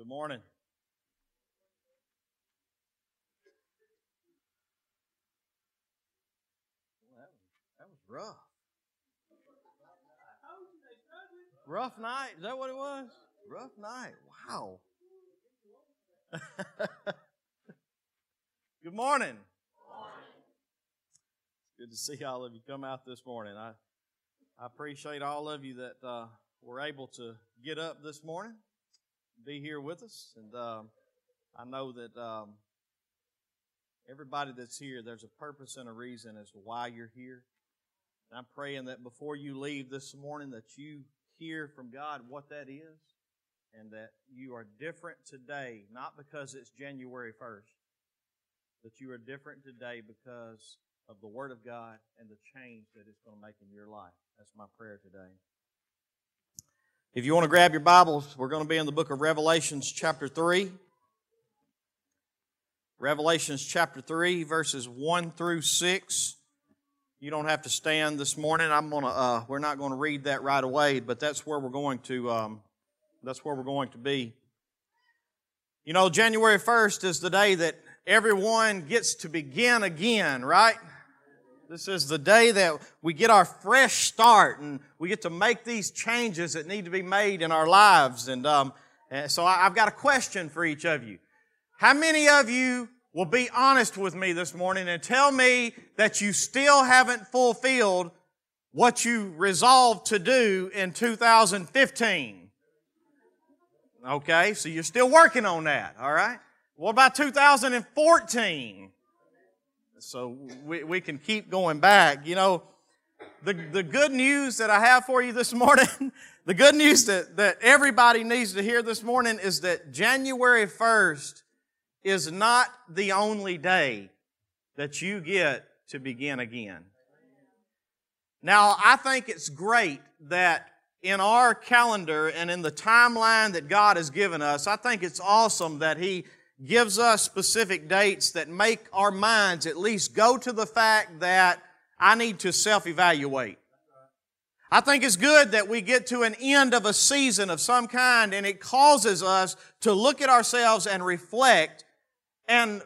Good morning. That was rough. Rough night. Is that what it was? Rough night. Wow. Good morning. It's good to see all of you come out this morning. I I appreciate all of you that uh, were able to get up this morning, be here with us, and um, I know that um, everybody that's here, there's a purpose and a reason as to why you're here. And I'm praying that before you leave this morning, that you hear from God what that is, and that you are different today, not because it's January 1st, but you are different today because of the Word of God and the change that it's going to make in your life. That's my prayer today. If you want to grab your Bibles, we're going to be in the book of Revelations, chapter 3. Revelations chapter 3, verses 1 through 6. You don't have to stand this morning. I'm gonna. Uh, we're not going to read that right away, but that's where we're going to. Um, that's where we're going to be. You know, January 1st is the day that everyone gets to begin again, right? This is the day that we get our fresh start and we get to make these changes that need to be made in our lives. And, um, and so I, I've got a question for each of you. How many of you will be honest with me this morning and tell me that you still haven't fulfilled what you resolved to do in 2015? Okay, so you're still working on that, all right? What about 2014? So we, we can keep going back. You know, the, the good news that I have for you this morning, the good news that, that everybody needs to hear this morning is that January 1st is not the only day that you get to begin again. Now, I think it's great that in our calendar and in the timeline that God has given us, I think it's awesome that He gives us specific dates that make our minds at least go to the fact that I need to self-evaluate. I think it's good that we get to an end of a season of some kind and it causes us to look at ourselves and reflect and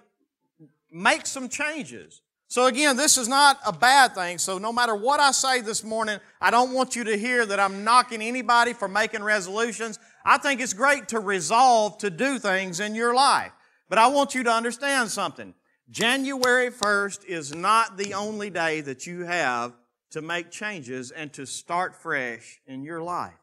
make some changes. So again, this is not a bad thing. So no matter what I say this morning, I don't want you to hear that I'm knocking anybody for making resolutions. I think it's great to resolve to do things in your life. But I want you to understand something. January 1st is not the only day that you have to make changes and to start fresh in your life.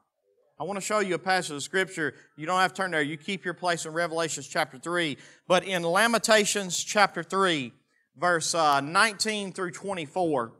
I want to show you a passage of scripture. You don't have to turn there. You keep your place in Revelations chapter 3. But in Lamentations chapter 3, verse uh, 19 through 24,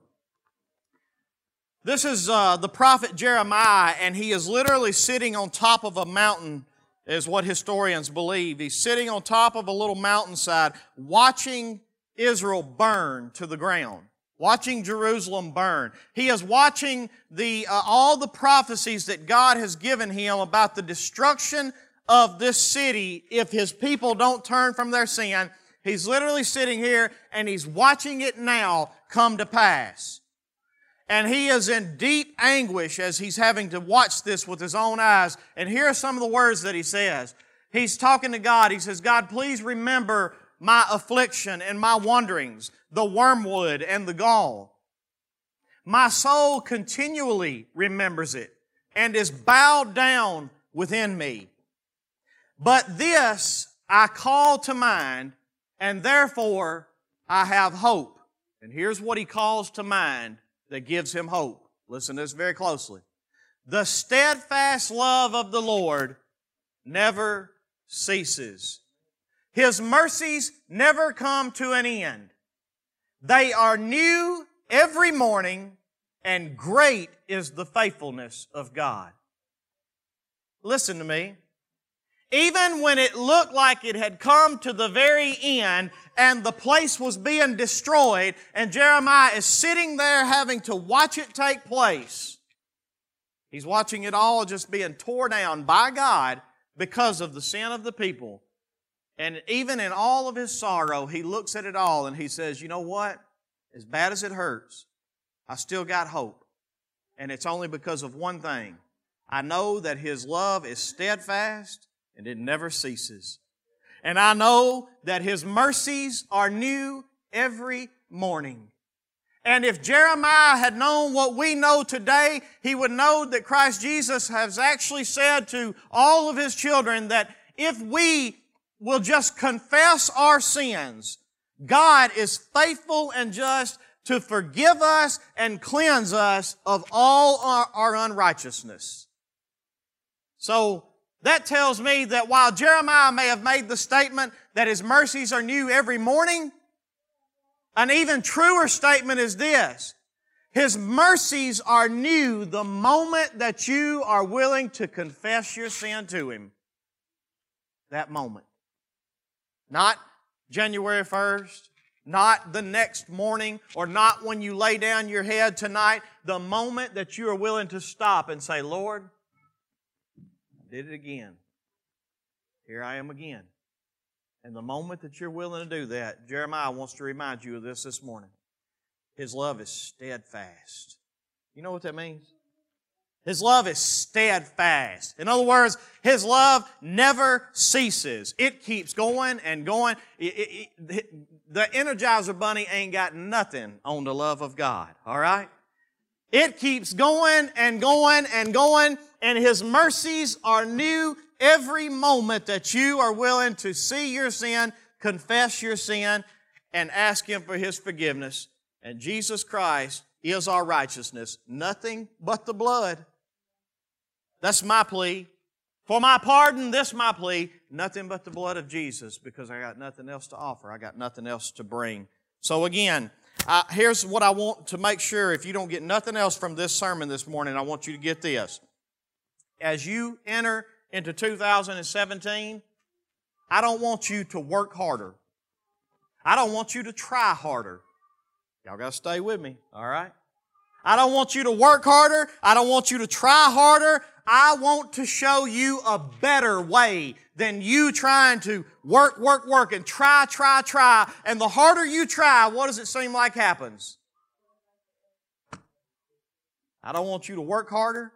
this is uh, the prophet Jeremiah, and he is literally sitting on top of a mountain is what historians believe. He's sitting on top of a little mountainside watching Israel burn to the ground, watching Jerusalem burn. He is watching the, uh, all the prophecies that God has given him about the destruction of this city if his people don't turn from their sin. He's literally sitting here and he's watching it now come to pass. And he is in deep anguish as he's having to watch this with his own eyes. And here are some of the words that he says. He's talking to God. He says, God, please remember my affliction and my wanderings, the wormwood and the gall. My soul continually remembers it and is bowed down within me. But this I call to mind, and therefore I have hope. And here's what he calls to mind that gives him hope. Listen to this very closely. The steadfast love of the Lord never ceases. His mercies never come to an end. They are new every morning and great is the faithfulness of God. Listen to me. Even when it looked like it had come to the very end and the place was being destroyed and Jeremiah is sitting there having to watch it take place, he's watching it all just being torn down by God because of the sin of the people. And even in all of his sorrow, he looks at it all and he says, you know what? As bad as it hurts, I still got hope. And it's only because of one thing. I know that his love is steadfast and it never ceases. And I know that His mercies are new every morning. And if Jeremiah had known what we know today, he would know that Christ Jesus has actually said to all of his children that if we will just confess our sins, God is faithful and just to forgive us and cleanse us of all our, our unrighteousness. So that tells me that while Jeremiah may have made the statement that his mercies are new every morning, an even truer statement is this. His mercies are new the moment that you are willing to confess your sin to Him. That moment. Not January 1st, not the next morning, or not when you lay down your head tonight. The moment that you are willing to stop and say, Lord, did it again. Here I am again. And the moment that you're willing to do that, Jeremiah wants to remind you of this this morning. His love is steadfast. You know what that means? His love is steadfast. In other words, His love never ceases. It keeps going and going. It, it, it, the Energizer Bunny ain't got nothing on the love of God, all right? It keeps going and going and going, and His mercies are new every moment that you are willing to see your sin, confess your sin, and ask Him for His forgiveness. And Jesus Christ is our righteousness, nothing but the blood. That's my plea. For my pardon, this my plea, nothing but the blood of Jesus, because I got nothing else to offer. I got nothing else to bring. So again, here's what I want to make sure if you don't get nothing else from this sermon this morning, I want you to get this. As you enter into 2017, I don't want you to work harder. I don't want you to try harder. Y'all got to stay with me, all right? I don't want you to work harder. I don't want you to try harder. I want to show you a better way than you trying to work, work, work and try, try, try. And the harder you try, what does it seem like happens? I don't want you to work harder.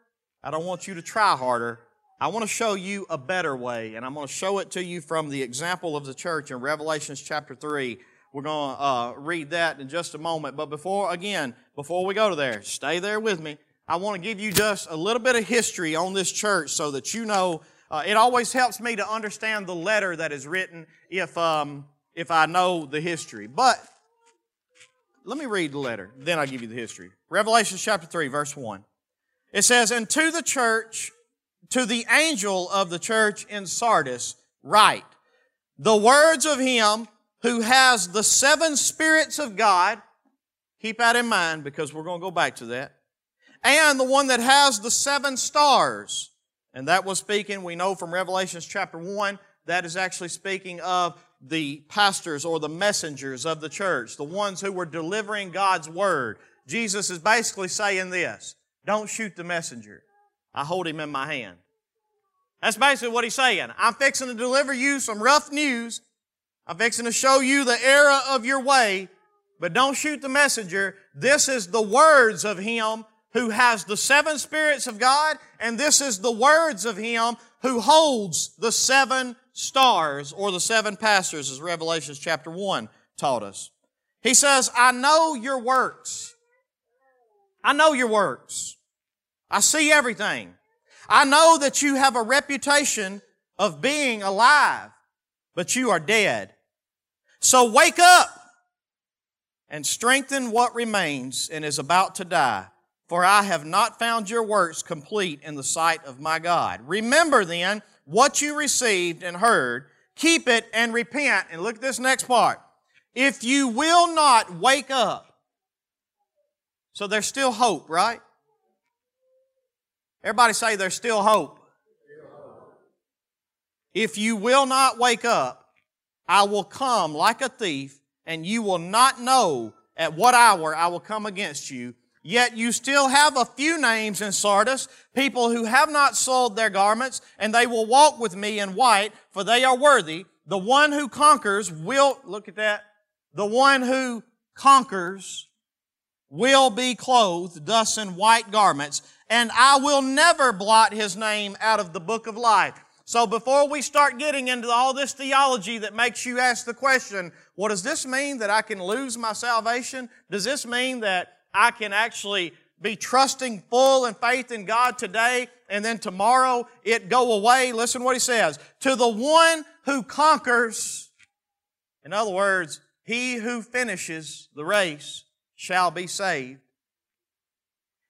I don't want you to try harder. I want to show you a better way, and I'm going to show it to you from the example of the church in Revelations chapter 3. We're going to uh, read that in just a moment. But before, again, before we go to there, stay there with me. I want to give you just a little bit of history on this church so that you know. Uh, it always helps me to understand the letter that is written if, um, if I know the history. But let me read the letter, then I'll give you the history. Revelation chapter 3, verse 1. It says, And to the church to the angel of the church in Sardis, write, the words of him who has the seven spirits of God, keep that in mind because we're going to go back to that, and the one that has the seven stars. And that was speaking, we know from Revelations chapter 1, that is actually speaking of the pastors or the messengers of the church, the ones who were delivering God's word. Jesus is basically saying this, don't shoot the messenger. I hold him in my hand. That's basically what he's saying. I'm fixing to deliver you some rough news. I'm fixing to show you the error of your way, but don't shoot the messenger. This is the words of him who has the seven spirits of God, and this is the words of him who holds the seven stars or the seven pastors, as Revelation chapter 1 taught us. He says, I know your works. I know your works. I see everything. I know that you have a reputation of being alive, but you are dead. So wake up and strengthen what remains and is about to die. For I have not found your works complete in the sight of my God. Remember then what you received and heard, keep it and repent. And look at this next part. If you will not wake up, so there's still hope, right? Everybody say there's still hope. If you will not wake up, I will come like a thief, and you will not know at what hour I will come against you. Yet you still have a few names in Sardis, people who have not sold their garments, and they will walk with me in white, for they are worthy. The one who conquers will, look at that, the one who conquers will be clothed thus in white garments, and I will never blot his name out of the book of life. So before we start getting into all this theology that makes you ask the question, what does this mean that I can lose my salvation? Does this mean that I can actually be trusting full in faith in God today and then tomorrow it go away? Listen what he says. To the one who conquers, in other words, he who finishes the race shall be saved.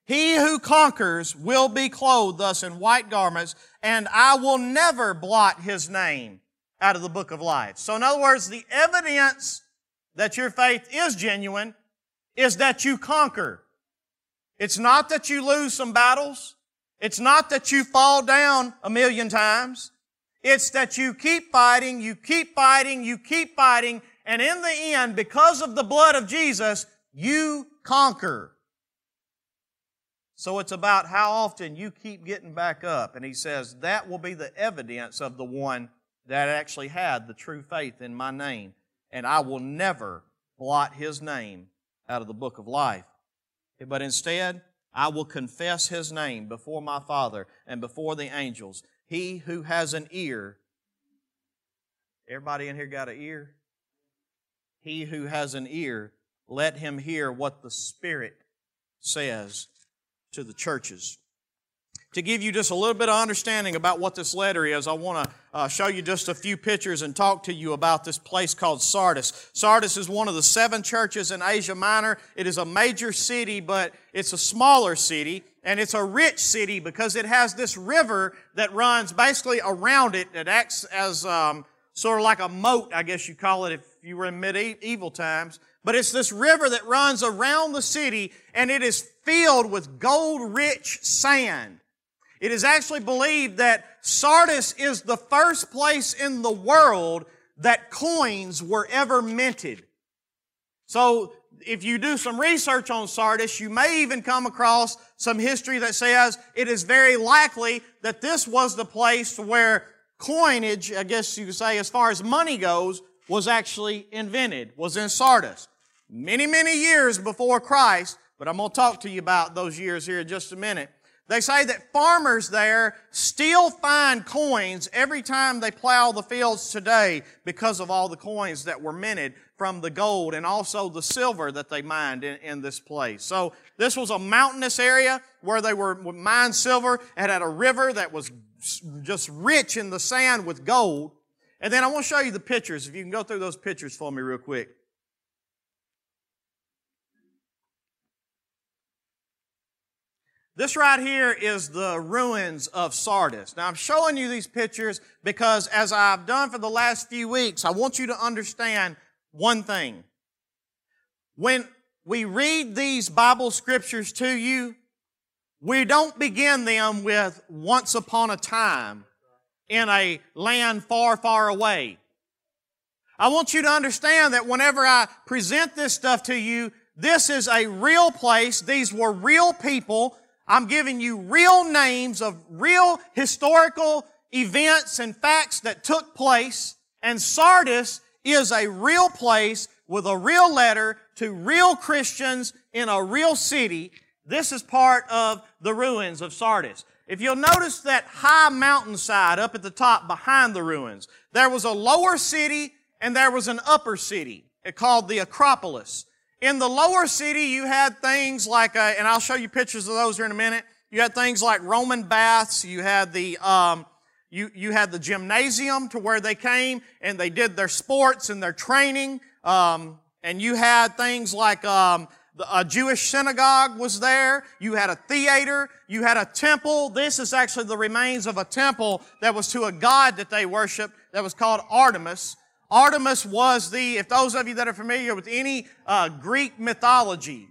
He who conquers will be clothed thus in white garments, and I will never blot his name out of the book of life. So in other words, the evidence that your faith is genuine is that you conquer. It's not that you lose some battles. It's not that you fall down a million times. It's that you keep fighting, you keep fighting, you keep fighting, and in the end, because of the blood of Jesus, you conquer. So it's about how often you keep getting back up. And he says that will be the evidence of the one that actually had the true faith in my name. And I will never blot his name out of the book of life. But instead, I will confess his name before my Father and before the angels. He who has an ear, everybody in here got an ear? He who has an ear, let him hear what the Spirit says to the churches. To give you just a little bit of understanding about what this letter is, I want to uh, show you just a few pictures and talk to you about this place called Sardis. Sardis is one of the seven churches in Asia Minor. It is a major city, but it's a smaller city, and it's a rich city because it has this river that runs basically around it that acts as um, sort of like a moat, I guess you call it if you were in medieval times. But it's this river that runs around the city and it is filled with gold rich sand. It is actually believed that Sardis is the first place in the world that coins were ever minted. So if you do some research on Sardis, you may even come across some history that says it is very likely that this was the place where coinage, I guess you could say, as far as money goes, was actually invented, was in Sardis. Many, many years before Christ, but I'm going to talk to you about those years here in just a minute. They say that farmers there still find coins every time they plow the fields today because of all the coins that were minted from the gold and also the silver that they mined in, in this place. So this was a mountainous area where they were mined silver and had a river that was just rich in the sand with gold. And then I want to show you the pictures. If you can go through those pictures for me real quick. This right here is the ruins of Sardis. Now I'm showing you these pictures because as I've done for the last few weeks, I want you to understand one thing. When we read these Bible scriptures to you, we don't begin them with once upon a time in a land far, far away. I want you to understand that whenever I present this stuff to you, this is a real place. These were real people I'm giving you real names of real historical events and facts that took place. And Sardis is a real place with a real letter to real Christians in a real city. This is part of the ruins of Sardis. If you'll notice that high mountainside up at the top behind the ruins, there was a lower city and there was an upper city called the Acropolis. In the lower city, you had things like, uh, and I'll show you pictures of those here in a minute. You had things like Roman baths. You had the, um, you, you had the gymnasium to where they came and they did their sports and their training. Um, and you had things like, um, a Jewish synagogue was there. You had a theater. You had a temple. This is actually the remains of a temple that was to a god that they worshiped that was called Artemis. Artemis was the, if those of you that are familiar with any uh, Greek mythology,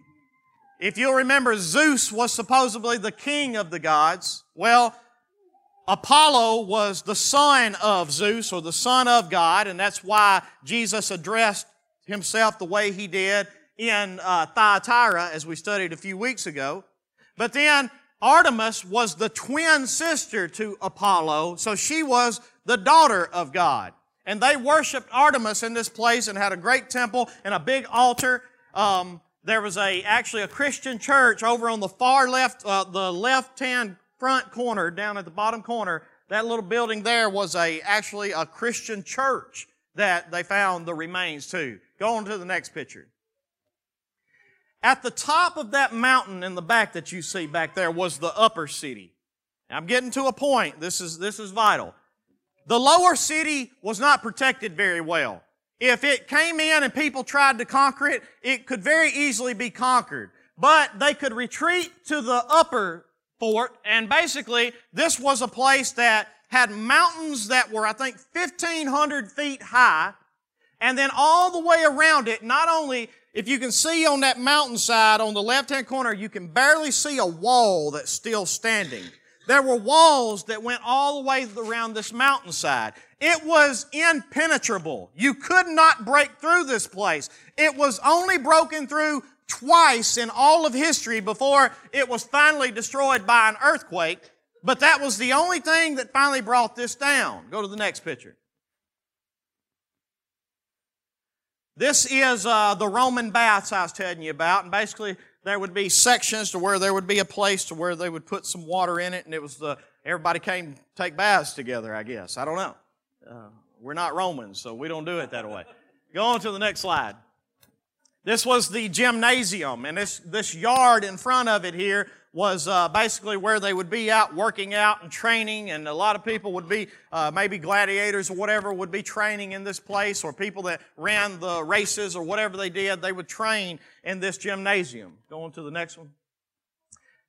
if you'll remember, Zeus was supposedly the king of the gods. Well, Apollo was the son of Zeus or the son of God, and that's why Jesus addressed himself the way he did in uh, Thyatira, as we studied a few weeks ago. But then Artemis was the twin sister to Apollo, so she was the daughter of God. And they worshiped Artemis in this place and had a great temple and a big altar. Um, there was a actually a Christian church over on the far left, uh, the left hand front corner, down at the bottom corner. that little building there was a actually a Christian church that they found the remains to. Go on to the next picture. At the top of that mountain in the back that you see back there was the upper city. I'm getting to a point. This is, this is vital. The lower city was not protected very well. If it came in and people tried to conquer it, it could very easily be conquered. But they could retreat to the upper fort, and basically, this was a place that had mountains that were, I think, 1,500 feet high, and then all the way around it, not only, if you can see on that mountainside on the left-hand corner, you can barely see a wall that's still standing. There were walls that went all the way around this mountainside. It was impenetrable. You could not break through this place. It was only broken through twice in all of history before it was finally destroyed by an earthquake. But that was the only thing that finally brought this down. Go to the next picture. This is uh, the Roman baths I was telling you about, and basically there would be sections to where there would be a place to where they would put some water in it, and it was the everybody came take baths together. I guess I don't know. Uh, we're not Romans, so we don't do it that way. Go on to the next slide. This was the gymnasium, and this this yard in front of it here was uh, basically where they would be out working out and training, and a lot of people would be, uh, maybe gladiators or whatever, would be training in this place, or people that ran the races or whatever they did, they would train in this gymnasium. Go on to the next one.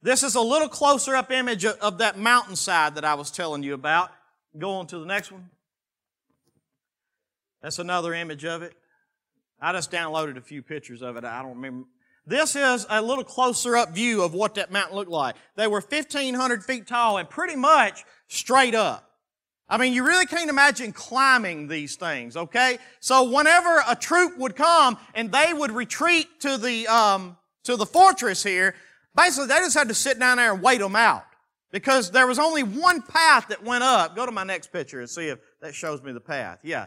This is a little closer up image of, of that mountainside that I was telling you about. Go on to the next one. That's another image of it. I just downloaded a few pictures of it. I don't remember this is a little closer up view of what that mountain looked like. They were 1,500 feet tall and pretty much straight up. I mean, you really can't imagine climbing these things, okay? So whenever a troop would come and they would retreat to the, um, to the fortress here, basically they just had to sit down there and wait them out. Because there was only one path that went up. Go to my next picture and see if that shows me the path. Yeah.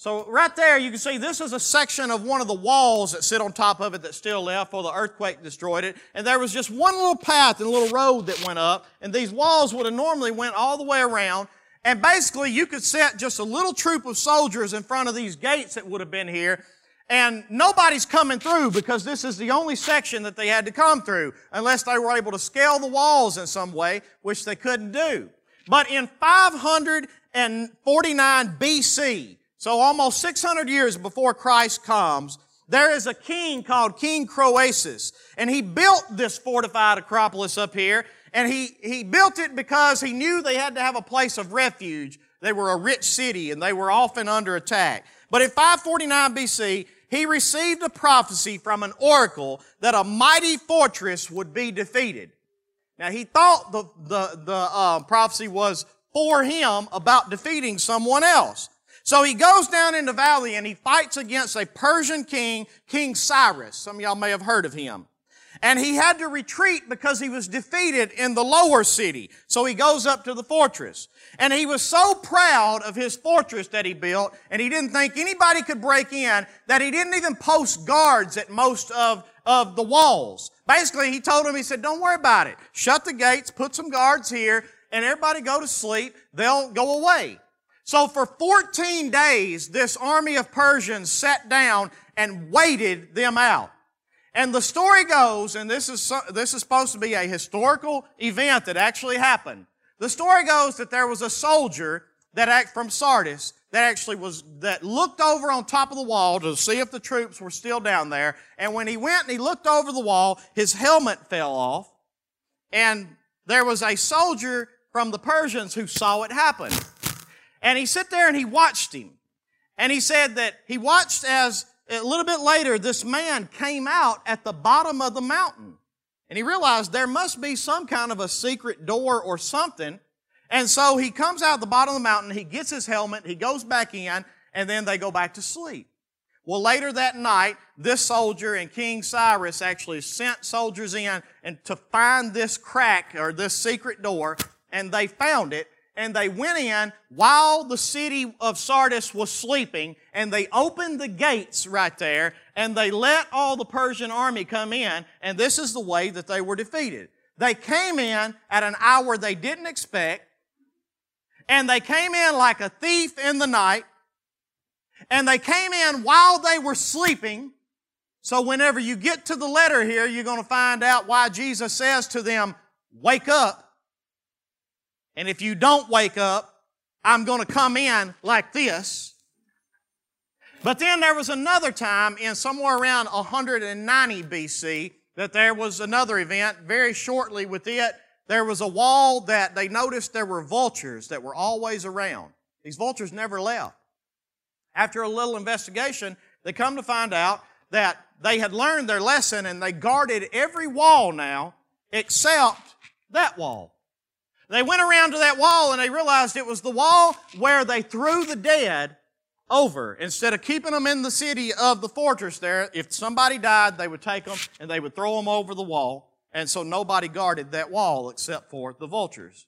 So right there, you can see this is a section of one of the walls that sit on top of it that's still left for the earthquake destroyed it. And there was just one little path and a little road that went up. And these walls would have normally went all the way around. And basically, you could set just a little troop of soldiers in front of these gates that would have been here. And nobody's coming through because this is the only section that they had to come through unless they were able to scale the walls in some way, which they couldn't do. But in 549 BC, so almost 600 years before Christ comes, there is a king called King Croesus, and he built this fortified Acropolis up here, and he, he built it because he knew they had to have a place of refuge. They were a rich city, and they were often under attack. But in 549 BC, he received a prophecy from an oracle that a mighty fortress would be defeated. Now he thought the, the, the uh, prophecy was for him about defeating someone else. So he goes down in the valley and he fights against a Persian king, King Cyrus. Some of y'all may have heard of him. And he had to retreat because he was defeated in the lower city. So he goes up to the fortress. And he was so proud of his fortress that he built, and he didn't think anybody could break in, that he didn't even post guards at most of, of the walls. Basically, he told him, he said, don't worry about it. Shut the gates, put some guards here, and everybody go to sleep. They'll go away. So for 14 days, this army of Persians sat down and waited them out. And the story goes, and this is, this is supposed to be a historical event that actually happened. The story goes that there was a soldier that act from Sardis that actually was, that looked over on top of the wall to see if the troops were still down there. And when he went and he looked over the wall, his helmet fell off. And there was a soldier from the Persians who saw it happen. And he sat there and he watched him. And he said that he watched as a little bit later this man came out at the bottom of the mountain. And he realized there must be some kind of a secret door or something. And so he comes out the bottom of the mountain, he gets his helmet, he goes back in, and then they go back to sleep. Well, later that night, this soldier and King Cyrus actually sent soldiers in and to find this crack or this secret door, and they found it, and they went in while the city of Sardis was sleeping and they opened the gates right there and they let all the Persian army come in and this is the way that they were defeated. They came in at an hour they didn't expect And they came in like a thief in the night. And they came in while they were sleeping. So whenever you get to the letter here, you're going to find out why Jesus says to them, wake up. And if you don't wake up, I'm going to come in like this. But then there was another time in somewhere around 190 BC that there was another event. Very shortly with it, there was a wall that they noticed there were vultures that were always around. These vultures never left. After a little investigation, they come to find out that they had learned their lesson and they guarded every wall now except that wall. They went around to that wall and they realized it was the wall where they threw the dead over. Instead of keeping them in the city of the fortress there, if somebody died, they would take them and they would throw them over the wall. And so nobody guarded that wall except for the vultures.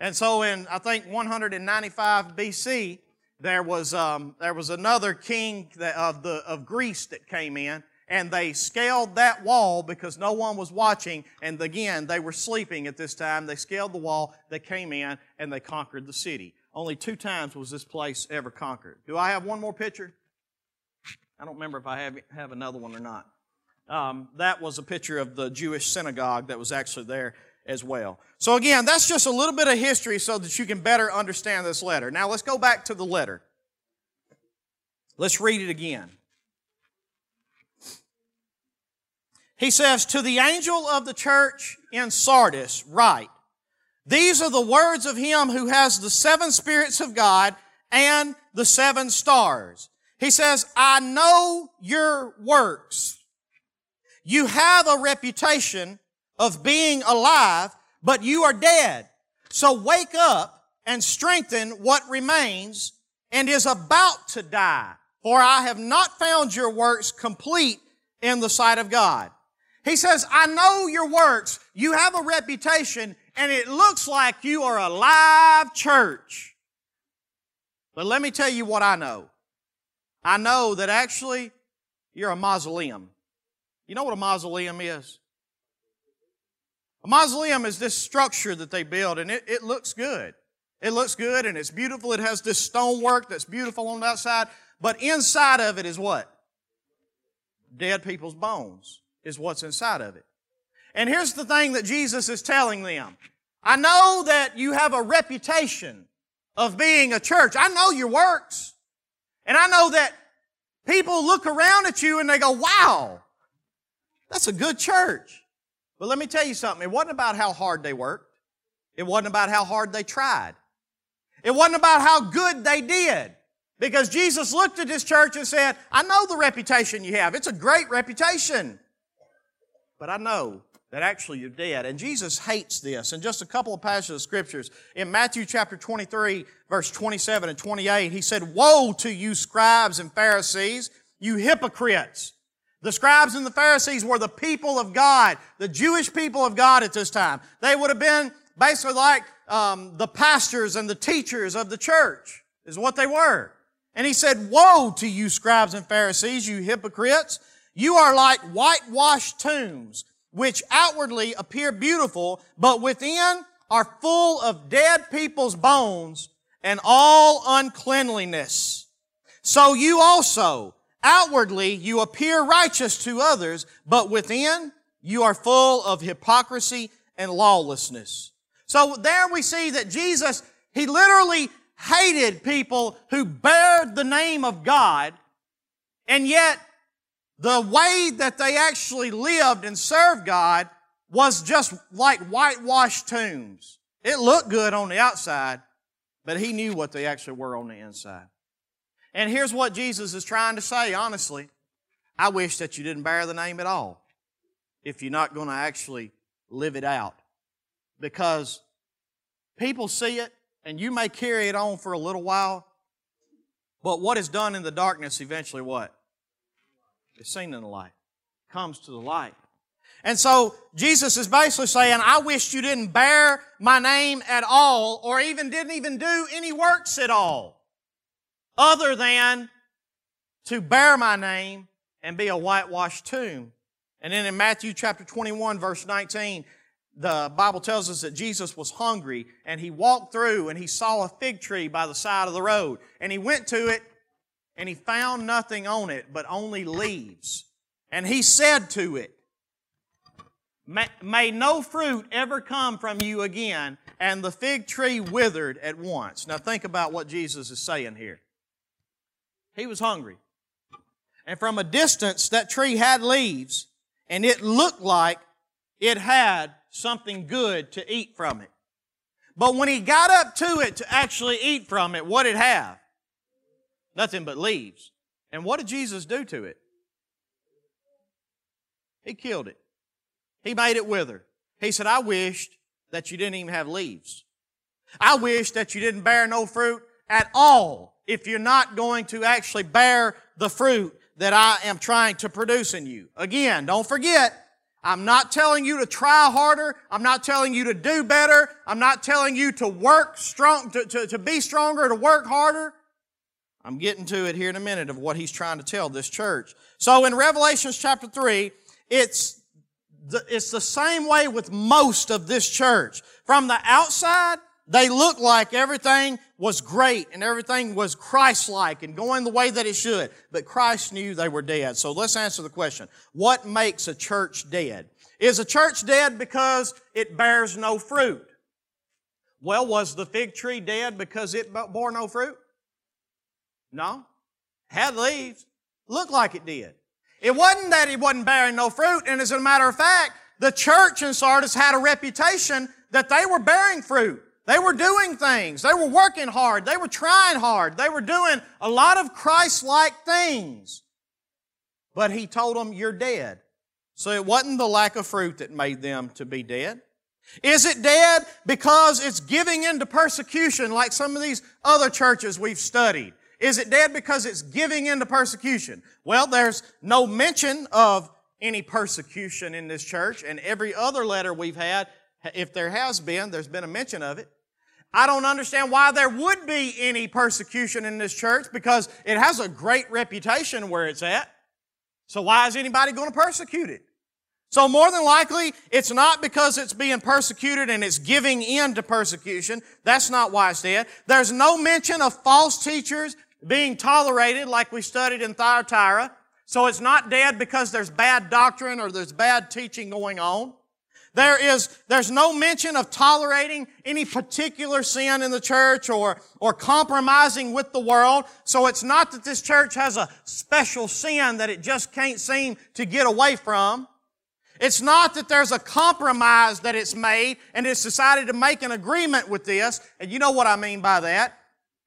And so in, I think, 195 BC, there was, um, there was another king of, the, of Greece that came in and they scaled that wall because no one was watching. And again, they were sleeping at this time. They scaled the wall, they came in, and they conquered the city. Only two times was this place ever conquered. Do I have one more picture? I don't remember if I have, have another one or not. Um, that was a picture of the Jewish synagogue that was actually there as well. So again, that's just a little bit of history so that you can better understand this letter. Now let's go back to the letter. Let's read it again. He says, To the angel of the church in Sardis, write, These are the words of him who has the seven spirits of God and the seven stars. He says, I know your works. You have a reputation of being alive, but you are dead. So wake up and strengthen what remains and is about to die. For I have not found your works complete in the sight of God. He says, I know your works. You have a reputation and it looks like you are a live church. But let me tell you what I know. I know that actually you're a mausoleum. You know what a mausoleum is? A mausoleum is this structure that they build and it, it looks good. It looks good and it's beautiful. It has this stonework that's beautiful on the outside. But inside of it is what? Dead people's bones is what's inside of it. And here's the thing that Jesus is telling them. I know that you have a reputation of being a church. I know your works. And I know that people look around at you and they go, wow, that's a good church. But let me tell you something. It wasn't about how hard they worked. It wasn't about how hard they tried. It wasn't about how good they did. Because Jesus looked at this church and said, I know the reputation you have. It's a great reputation but I know that actually you're dead. And Jesus hates this. In just a couple of passages of scriptures, in Matthew chapter 23, verse 27 and 28, he said, Woe to you scribes and Pharisees, you hypocrites! The scribes and the Pharisees were the people of God, the Jewish people of God at this time. They would have been basically like um, the pastors and the teachers of the church, is what they were. And he said, Woe to you scribes and Pharisees, you hypocrites! You are like whitewashed tombs, which outwardly appear beautiful, but within are full of dead people's bones and all uncleanliness. So you also, outwardly, you appear righteous to others, but within you are full of hypocrisy and lawlessness. So there we see that Jesus, He literally hated people who bared the name of God, and yet the way that they actually lived and served God was just like whitewashed tombs. It looked good on the outside, but he knew what they actually were on the inside. And here's what Jesus is trying to say, honestly. I wish that you didn't bear the name at all if you're not going to actually live it out. Because people see it and you may carry it on for a little while, but what is done in the darkness eventually what? Is seen in the light, comes to the light. And so Jesus is basically saying, I wish you didn't bear my name at all, or even didn't even do any works at all, other than to bear my name and be a whitewashed tomb. And then in Matthew chapter 21 verse 19, the Bible tells us that Jesus was hungry and he walked through and he saw a fig tree by the side of the road and he went to it and he found nothing on it but only leaves. And he said to it, May no fruit ever come from you again. And the fig tree withered at once. Now think about what Jesus is saying here. He was hungry. And from a distance, that tree had leaves, and it looked like it had something good to eat from it. But when he got up to it to actually eat from it, what did it have? Nothing but leaves. And what did Jesus do to it? He killed it. He made it wither. He said, I wished that you didn't even have leaves. I wish that you didn't bear no fruit at all if you're not going to actually bear the fruit that I am trying to produce in you. Again, don't forget, I'm not telling you to try harder. I'm not telling you to do better. I'm not telling you to work strong, to, to, to be stronger, to work harder. I'm getting to it here in a minute of what he's trying to tell this church. So in Revelations chapter 3, it's the, it's the same way with most of this church. From the outside, they look like everything was great and everything was Christ-like and going the way that it should. But Christ knew they were dead. So let's answer the question. What makes a church dead? Is a church dead because it bears no fruit? Well, was the fig tree dead because it bore no fruit? No. Had leaves. Looked like it did. It wasn't that it wasn't bearing no fruit, and as a matter of fact, the church in Sardis had a reputation that they were bearing fruit. They were doing things. They were working hard. They were trying hard. They were doing a lot of Christ-like things. But he told them, you're dead. So it wasn't the lack of fruit that made them to be dead. Is it dead because it's giving into persecution like some of these other churches we've studied? Is it dead because it's giving in to persecution? Well, there's no mention of any persecution in this church, and every other letter we've had, if there has been, there's been a mention of it. I don't understand why there would be any persecution in this church because it has a great reputation where it's at. So why is anybody going to persecute it? So more than likely, it's not because it's being persecuted and it's giving in to persecution. That's not why it's dead. There's no mention of false teachers being tolerated like we studied in Thyatira. So it's not dead because there's bad doctrine or there's bad teaching going on. There is, there's no mention of tolerating any particular sin in the church or, or compromising with the world. So it's not that this church has a special sin that it just can't seem to get away from. It's not that there's a compromise that it's made and it's decided to make an agreement with this. And you know what I mean by that.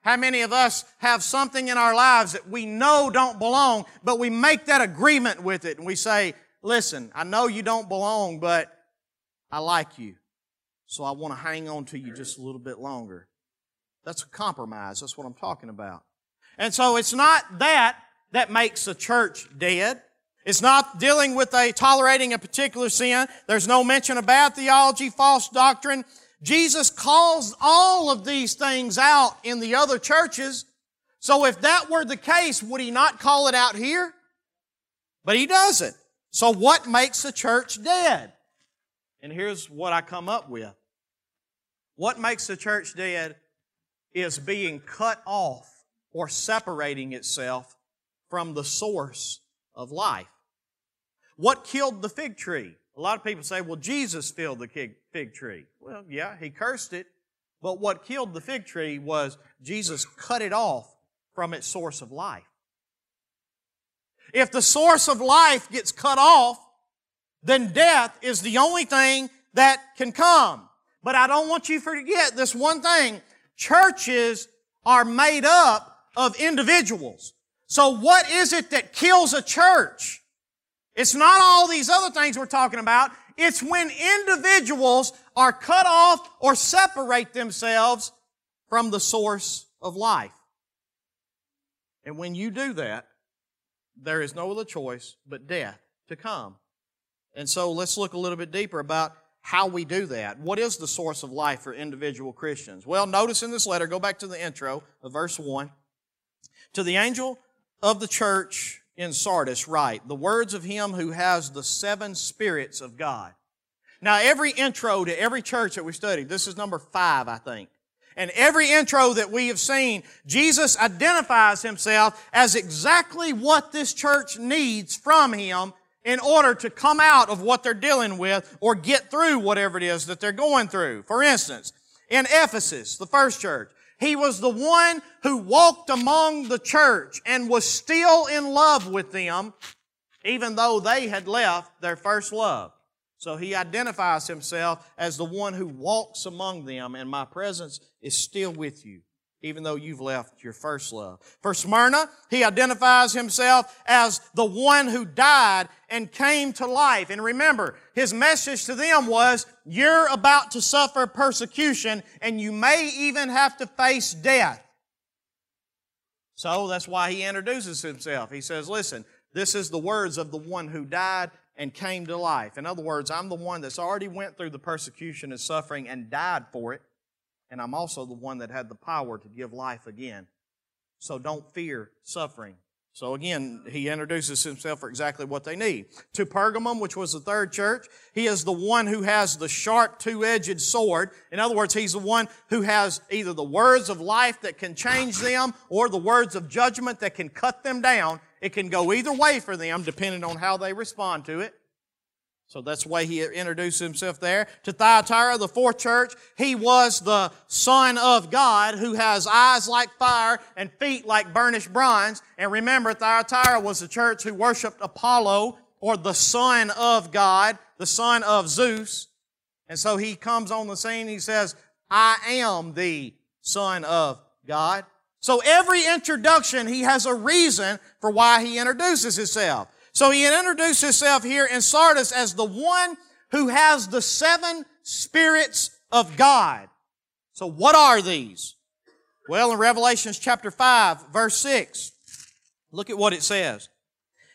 How many of us have something in our lives that we know don't belong, but we make that agreement with it and we say, listen, I know you don't belong, but I like you. So I want to hang on to you just a little bit longer. That's a compromise. That's what I'm talking about. And so it's not that that makes a church dead. It's not dealing with a tolerating a particular sin. There's no mention of bad theology, false doctrine. Jesus calls all of these things out in the other churches. So if that were the case, would he not call it out here? But he doesn't. So what makes a church dead? And here's what I come up with. What makes the church dead is being cut off or separating itself from the source of life. What killed the fig tree? A lot of people say, well, Jesus filled the fig tree. Well, yeah, he cursed it. But what killed the fig tree was Jesus cut it off from its source of life. If the source of life gets cut off, then death is the only thing that can come. But I don't want you to forget this one thing. Churches are made up of individuals. So what is it that kills a church? It's not all these other things we're talking about. It's when individuals are cut off or separate themselves from the source of life. And when you do that, there is no other choice but death to come. And so let's look a little bit deeper about how we do that. What is the source of life for individual Christians? Well, notice in this letter, go back to the intro of verse 1. To the angel of the church in Sardis, write the words of him who has the seven spirits of God. Now, every intro to every church that we studied, this is number five, I think. And every intro that we have seen, Jesus identifies himself as exactly what this church needs from him in order to come out of what they're dealing with or get through whatever it is that they're going through. For instance, in Ephesus, the first church, he was the one who walked among the church and was still in love with them, even though they had left their first love. So he identifies himself as the one who walks among them, and my presence is still with you, even though you've left your first love. For Smyrna, he identifies himself as the one who died and came to life. And remember, his message to them was, you're about to suffer persecution, and you may even have to face death. So that's why he introduces himself. He says, listen, this is the words of the one who died and came to life. In other words, I'm the one that's already went through the persecution and suffering and died for it, and I'm also the one that had the power to give life again. So don't fear suffering. So again, he introduces himself for exactly what they need. To Pergamum, which was the third church, he is the one who has the sharp two-edged sword. In other words, he's the one who has either the words of life that can change them or the words of judgment that can cut them down. It can go either way for them depending on how they respond to it. So that's the way he introduced himself there. To Thyatira, the fourth church, he was the Son of God who has eyes like fire and feet like burnished bronze. And remember, Thyatira was the church who worshiped Apollo or the Son of God, the Son of Zeus. And so he comes on the scene, he says, I am the Son of God. So every introduction, he has a reason for why he introduces himself. So he introduced himself here in Sardis as the one who has the seven spirits of God. So what are these? Well, in Revelations chapter 5, verse 6, look at what it says.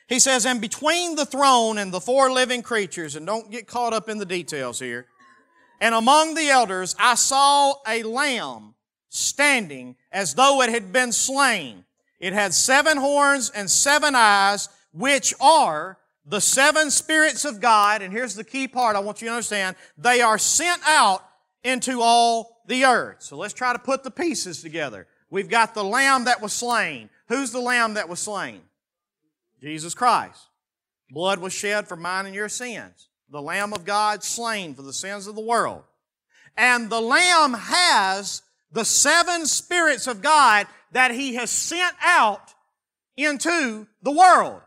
He says, And between the throne and the four living creatures, and don't get caught up in the details here, and among the elders I saw a lamb standing as though it had been slain. It had seven horns and seven eyes, which are the seven spirits of God. And here's the key part I want you to understand. They are sent out into all the earth. So let's try to put the pieces together. We've got the lamb that was slain. Who's the lamb that was slain? Jesus Christ. Blood was shed for mine and your sins. The lamb of God slain for the sins of the world. And the lamb has the seven spirits of God that he has sent out into the world.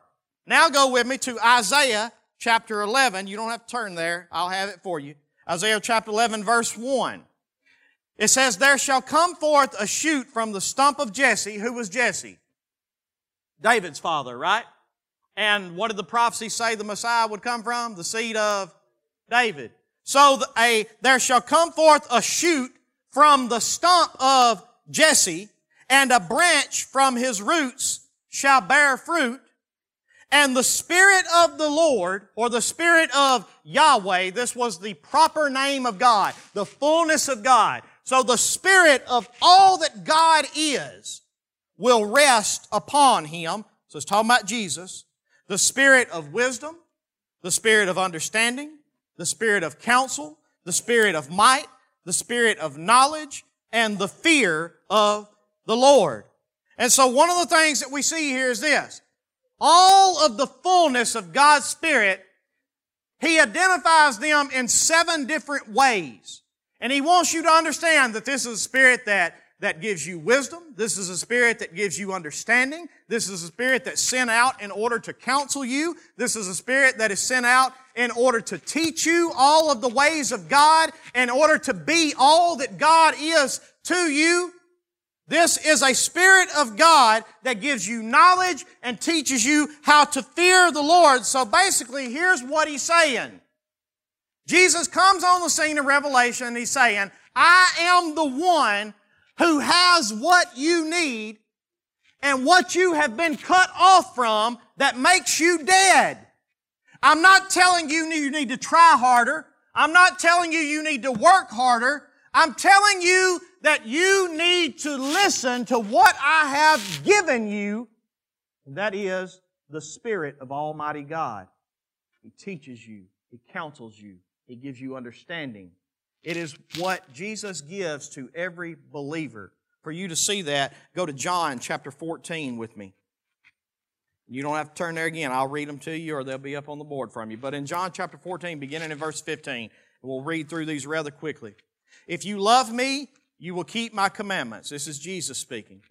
Now go with me to Isaiah chapter 11. You don't have to turn there. I'll have it for you. Isaiah chapter 11 verse 1. It says, There shall come forth a shoot from the stump of Jesse. Who was Jesse? David's father, right? And what did the prophecy say the Messiah would come from? The seed of David. So a, there shall come forth a shoot from the stump of Jesse, and a branch from his roots shall bear fruit. And the Spirit of the Lord, or the Spirit of Yahweh, this was the proper name of God, the fullness of God. So the Spirit of all that God is will rest upon him. So it's talking about Jesus. The Spirit of wisdom, the Spirit of understanding, the Spirit of counsel, the Spirit of might, the spirit of knowledge, and the fear of the Lord. And so one of the things that we see here is this. All of the fullness of God's Spirit, He identifies them in seven different ways. And He wants you to understand that this is a Spirit that that gives you wisdom. This is a spirit that gives you understanding. This is a spirit that's sent out in order to counsel you. This is a spirit that is sent out in order to teach you all of the ways of God, in order to be all that God is to you. This is a Spirit of God that gives you knowledge and teaches you how to fear the Lord. So basically, here's what He's saying. Jesus comes on the scene in Revelation and He's saying, I am the one who has what you need and what you have been cut off from that makes you dead. I'm not telling you you need to try harder. I'm not telling you you need to work harder. I'm telling you that you need to listen to what I have given you. And that is the Spirit of Almighty God. He teaches you. He counsels you. He gives you understanding. It is what Jesus gives to every believer. For you to see that, go to John chapter 14 with me. You don't have to turn there again. I'll read them to you or they'll be up on the board from you. But in John chapter 14, beginning in verse 15, we'll read through these rather quickly. If you love me, you will keep my commandments. This is Jesus speaking.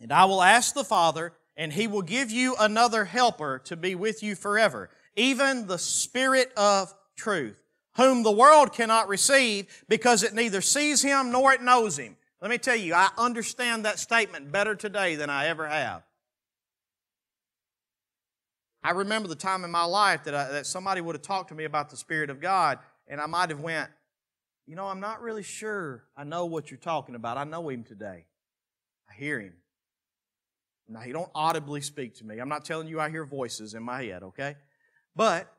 And I will ask the Father, and he will give you another helper to be with you forever, even the Spirit of truth, whom the world cannot receive because it neither sees him nor it knows him. Let me tell you, I understand that statement better today than I ever have. I remember the time in my life that, I, that somebody would have talked to me about the Spirit of God, and I might have went, you know, I'm not really sure I know what you're talking about. I know Him today. I hear Him. Now, He don't audibly speak to me. I'm not telling you I hear voices in my head, okay? But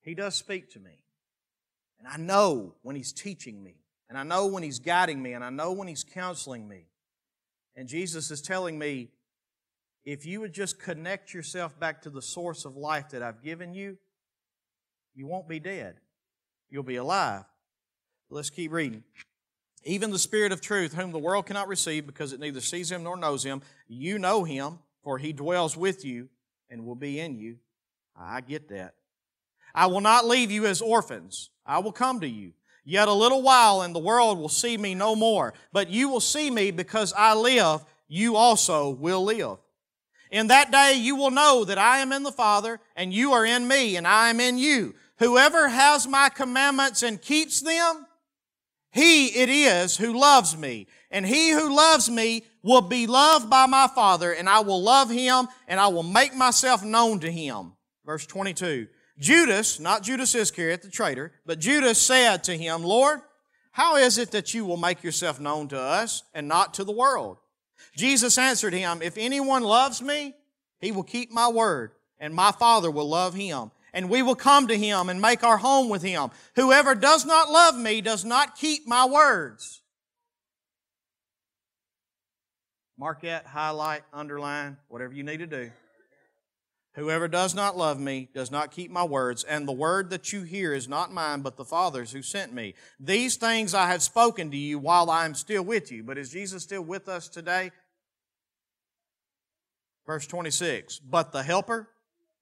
He does speak to me. And I know when He's teaching me, and I know when He's guiding me, and I know when He's counseling me. And Jesus is telling me, if you would just connect yourself back to the source of life that I've given you, you won't be dead. You'll be alive. Let's keep reading. Even the Spirit of truth, whom the world cannot receive because it neither sees him nor knows him, you know him, for he dwells with you and will be in you. I get that. I will not leave you as orphans. I will come to you. Yet a little while and the world will see me no more. But you will see me because I live, you also will live. In that day you will know that I am in the Father, and you are in me, and I am in you. Whoever has my commandments and keeps them, he it is who loves me. And he who loves me will be loved by my Father, and I will love him, and I will make myself known to him. Verse 22. Judas, not Judas Iscariot, the traitor, but Judas said to him, Lord, how is it that you will make yourself known to us and not to the world? Jesus answered him, If anyone loves me, he will keep my word, and my Father will love him. And we will come to him and make our home with him. Whoever does not love me does not keep my words. That, highlight, underline, whatever you need to do. Whoever does not love me does not keep my words, and the word that you hear is not mine, but the Father's who sent me. These things I have spoken to you while I am still with you. But is Jesus still with us today? Verse 26 But the Helper,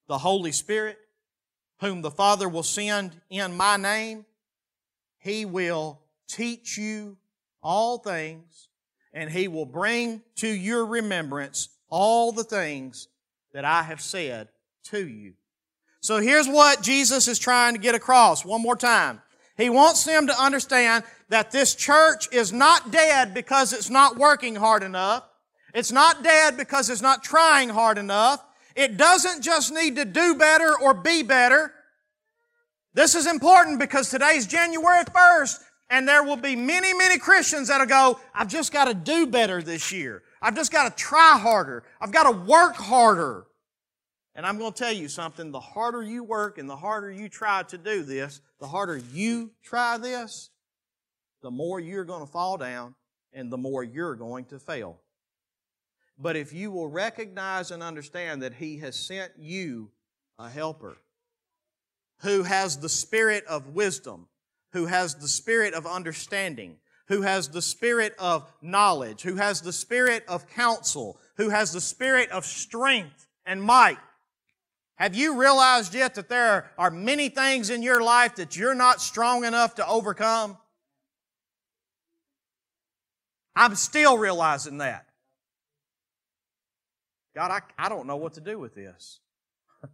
the Holy Spirit, whom the Father will send in my name, he will teach you all things, and he will bring to your remembrance all the things that I have said to you. So here's what Jesus is trying to get across one more time. He wants them to understand that this church is not dead because it's not working hard enough. It's not dead because it's not trying hard enough. It doesn't just need to do better or be better. This is important because today's January 1st and there will be many, many Christians that'll go, I've just got to do better this year. I've just got to try harder. I've got to work harder. And I'm going to tell you something. The harder you work and the harder you try to do this, the harder you try this, the more you're going to fall down and the more you're going to fail. But if you will recognize and understand that He has sent you a helper who has the spirit of wisdom, who has the spirit of understanding, who has the spirit of knowledge, who has the spirit of counsel, who has the spirit of strength and might. Have you realized yet that there are many things in your life that you're not strong enough to overcome? I'm still realizing that. God, I, I don't know what to do with this.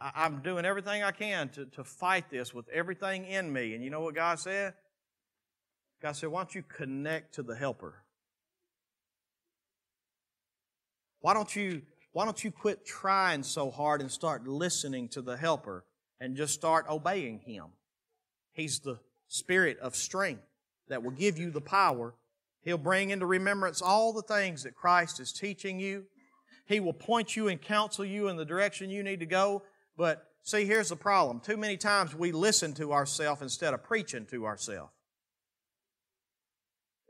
I, am doing everything I can to, to fight this with everything in me. And you know what God said? God said, why don't you connect to the helper? Why don't you why don't you quit trying so hard and start listening to the helper and just start obeying him? He's the spirit of strength that will give you the power. He'll bring into remembrance all the things that Christ is teaching you. He will point you and counsel you in the direction you need to go. But see, here's the problem. Too many times we listen to ourselves instead of preaching to ourselves.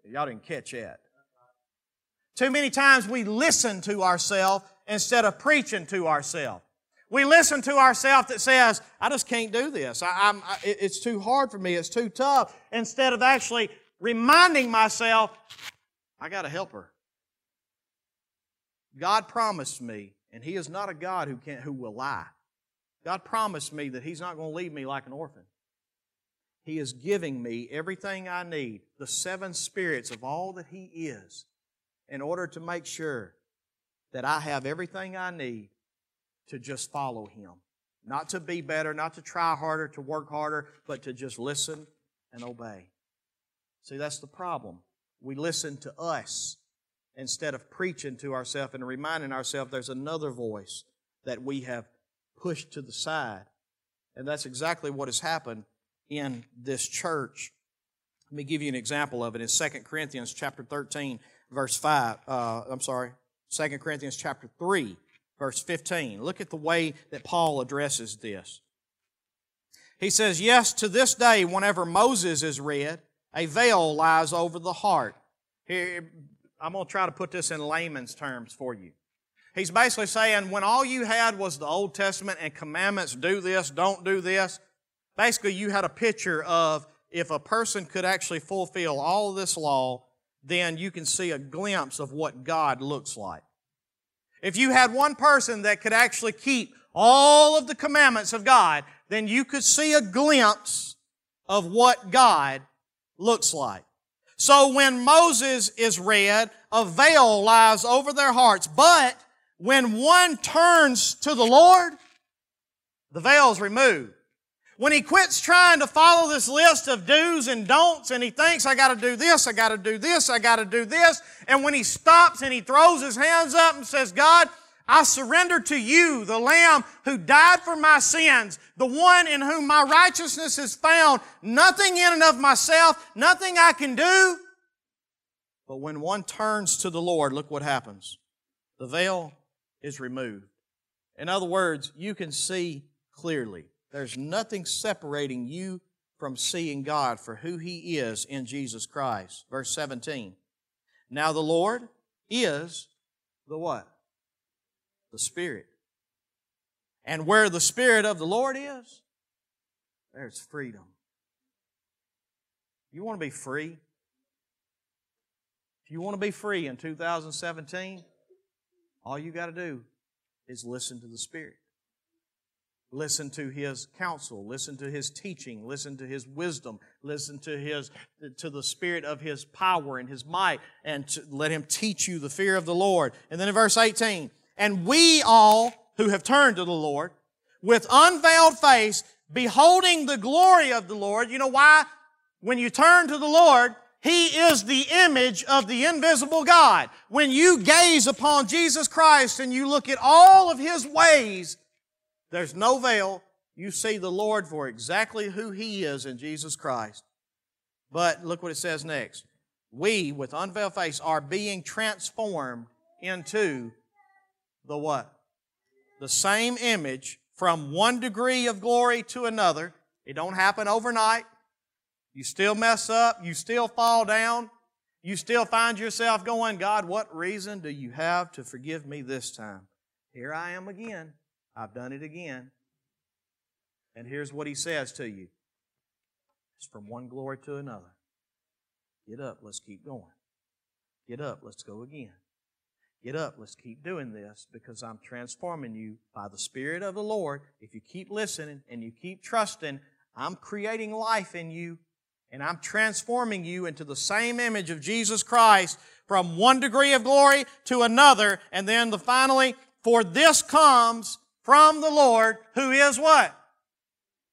Y'all didn't catch that. Too many times we listen to ourselves instead of preaching to ourselves. We listen to ourselves that says, I just can't do this. I, am it's too hard for me. It's too tough. Instead of actually reminding myself, I got to help her. God promised me, and He is not a God who, can't, who will lie. God promised me that He's not going to leave me like an orphan. He is giving me everything I need, the seven spirits of all that He is, in order to make sure that I have everything I need to just follow Him. Not to be better, not to try harder, to work harder, but to just listen and obey. See, that's the problem. We listen to us instead of preaching to ourselves and reminding ourselves there's another voice that we have pushed to the side. And that's exactly what has happened in this church. Let me give you an example of it in 2 Corinthians chapter 13, verse 5. Uh, I'm sorry, 2 Corinthians chapter 3, verse 15. Look at the way that Paul addresses this. He says, Yes, to this day, whenever Moses is read, a veil lies over the heart. Here, I'm going to try to put this in layman's terms for you. He's basically saying when all you had was the Old Testament and commandments, do this, don't do this, basically you had a picture of if a person could actually fulfill all this law, then you can see a glimpse of what God looks like. If you had one person that could actually keep all of the commandments of God, then you could see a glimpse of what God looks like. So when Moses is read, a veil lies over their hearts. But when one turns to the Lord, the veil is removed. When he quits trying to follow this list of do's and don'ts and he thinks, I gotta do this, I gotta do this, I gotta do this, and when he stops and he throws his hands up and says, God, I surrender to you, the Lamb who died for my sins, the one in whom my righteousness is found, nothing in and of myself, nothing I can do. But when one turns to the Lord, look what happens. The veil is removed. In other words, you can see clearly. There's nothing separating you from seeing God for who He is in Jesus Christ. Verse 17. Now the Lord is the what? The Spirit. And where the Spirit of the Lord is, there's freedom. You want to be free? If you want to be free in 2017, all you got to do is listen to the Spirit. Listen to His counsel. Listen to His teaching. Listen to His wisdom. Listen to His, to the Spirit of His power and His might and let Him teach you the fear of the Lord. And then in verse 18, and we all who have turned to the Lord with unveiled face, beholding the glory of the Lord. You know why? When you turn to the Lord, he is the image of the invisible God. When you gaze upon Jesus Christ and you look at all of His ways, there's no veil. You see the Lord for exactly who He is in Jesus Christ. But look what it says next. We, with unveiled face, are being transformed into the what? The same image from one degree of glory to another. It don't happen overnight. You still mess up. You still fall down. You still find yourself going, God, what reason do you have to forgive me this time? Here I am again. I've done it again. And here's what he says to you it's from one glory to another. Get up, let's keep going. Get up, let's go again. Get up, let's keep doing this because I'm transforming you by the Spirit of the Lord. If you keep listening and you keep trusting, I'm creating life in you and I'm transforming you into the same image of Jesus Christ from one degree of glory to another. And then the finally, for this comes from the Lord who is what?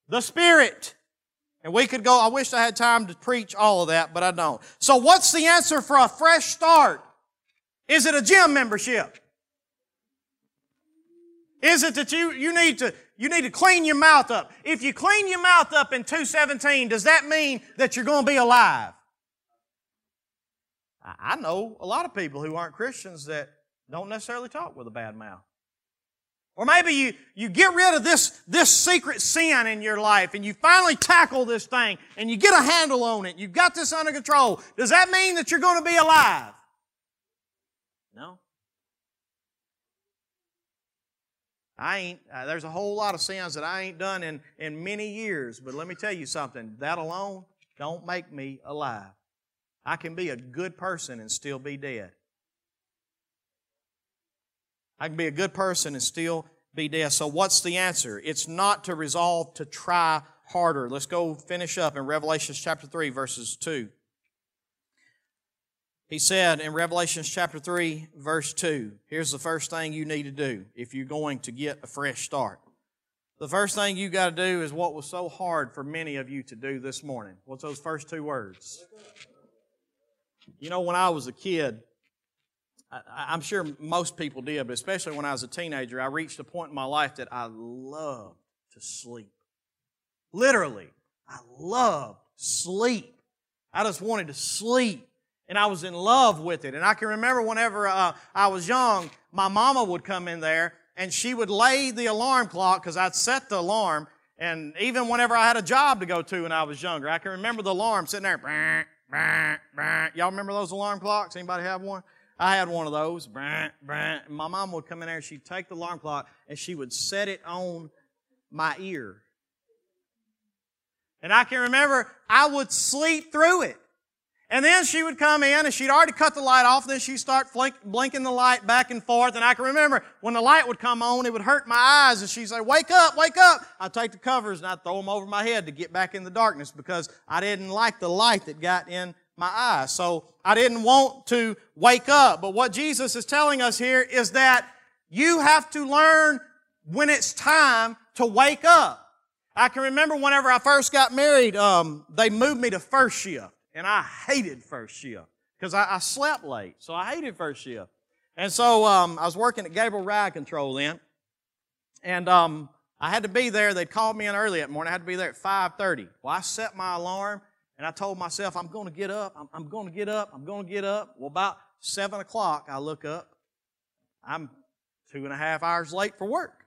The Spirit. And we could go, I wish I had time to preach all of that, but I don't. So what's the answer for a fresh start? Is it a gym membership? Is it that you, you need to you need to clean your mouth up. If you clean your mouth up in 217, does that mean that you're going to be alive? I know a lot of people who aren't Christians that don't necessarily talk with a bad mouth. Or maybe you, you get rid of this, this secret sin in your life and you finally tackle this thing and you get a handle on it. You've got this under control. Does that mean that you're going to be alive? No. I ain't, uh, there's a whole lot of sins that I ain't done in, in many years, but let me tell you something. That alone don't make me alive. I can be a good person and still be dead. I can be a good person and still be dead. So what's the answer? It's not to resolve to try harder. Let's go finish up in Revelation chapter 3 verses 2. He said in Revelation chapter 3 verse 2, here's the first thing you need to do if you're going to get a fresh start. The first thing you got to do is what was so hard for many of you to do this morning. What's those first two words? You know, when I was a kid, I, am sure most people did, but especially when I was a teenager, I reached a point in my life that I loved to sleep. Literally, I loved sleep. I just wanted to sleep. And I was in love with it. And I can remember whenever uh, I was young, my mama would come in there and she would lay the alarm clock because I'd set the alarm. And even whenever I had a job to go to when I was younger, I can remember the alarm sitting there. Y'all remember those alarm clocks? Anybody have one? I had one of those. My mom would come in there, she'd take the alarm clock, and she would set it on my ear. And I can remember I would sleep through it. And then she would come in and she'd already cut the light off. And then she'd start blinking the light back and forth. And I can remember when the light would come on, it would hurt my eyes. And she'd say, wake up, wake up. I'd take the covers and I'd throw them over my head to get back in the darkness because I didn't like the light that got in my eyes. So I didn't want to wake up. But what Jesus is telling us here is that you have to learn when it's time to wake up. I can remember whenever I first got married, um, they moved me to first shift. And I hated first shift because I, I, slept late. So I hated first shift. And so um, I was working at Gabriel Ride Control then. And um, I had to be there. They'd called me in early that morning. I had to be there at 5.30. Well, I set my alarm and I told myself, I'm going to get up. I'm, I'm going to get up. I'm going to get up. Well, about 7 o'clock, I look up. I'm two and a half hours late for work.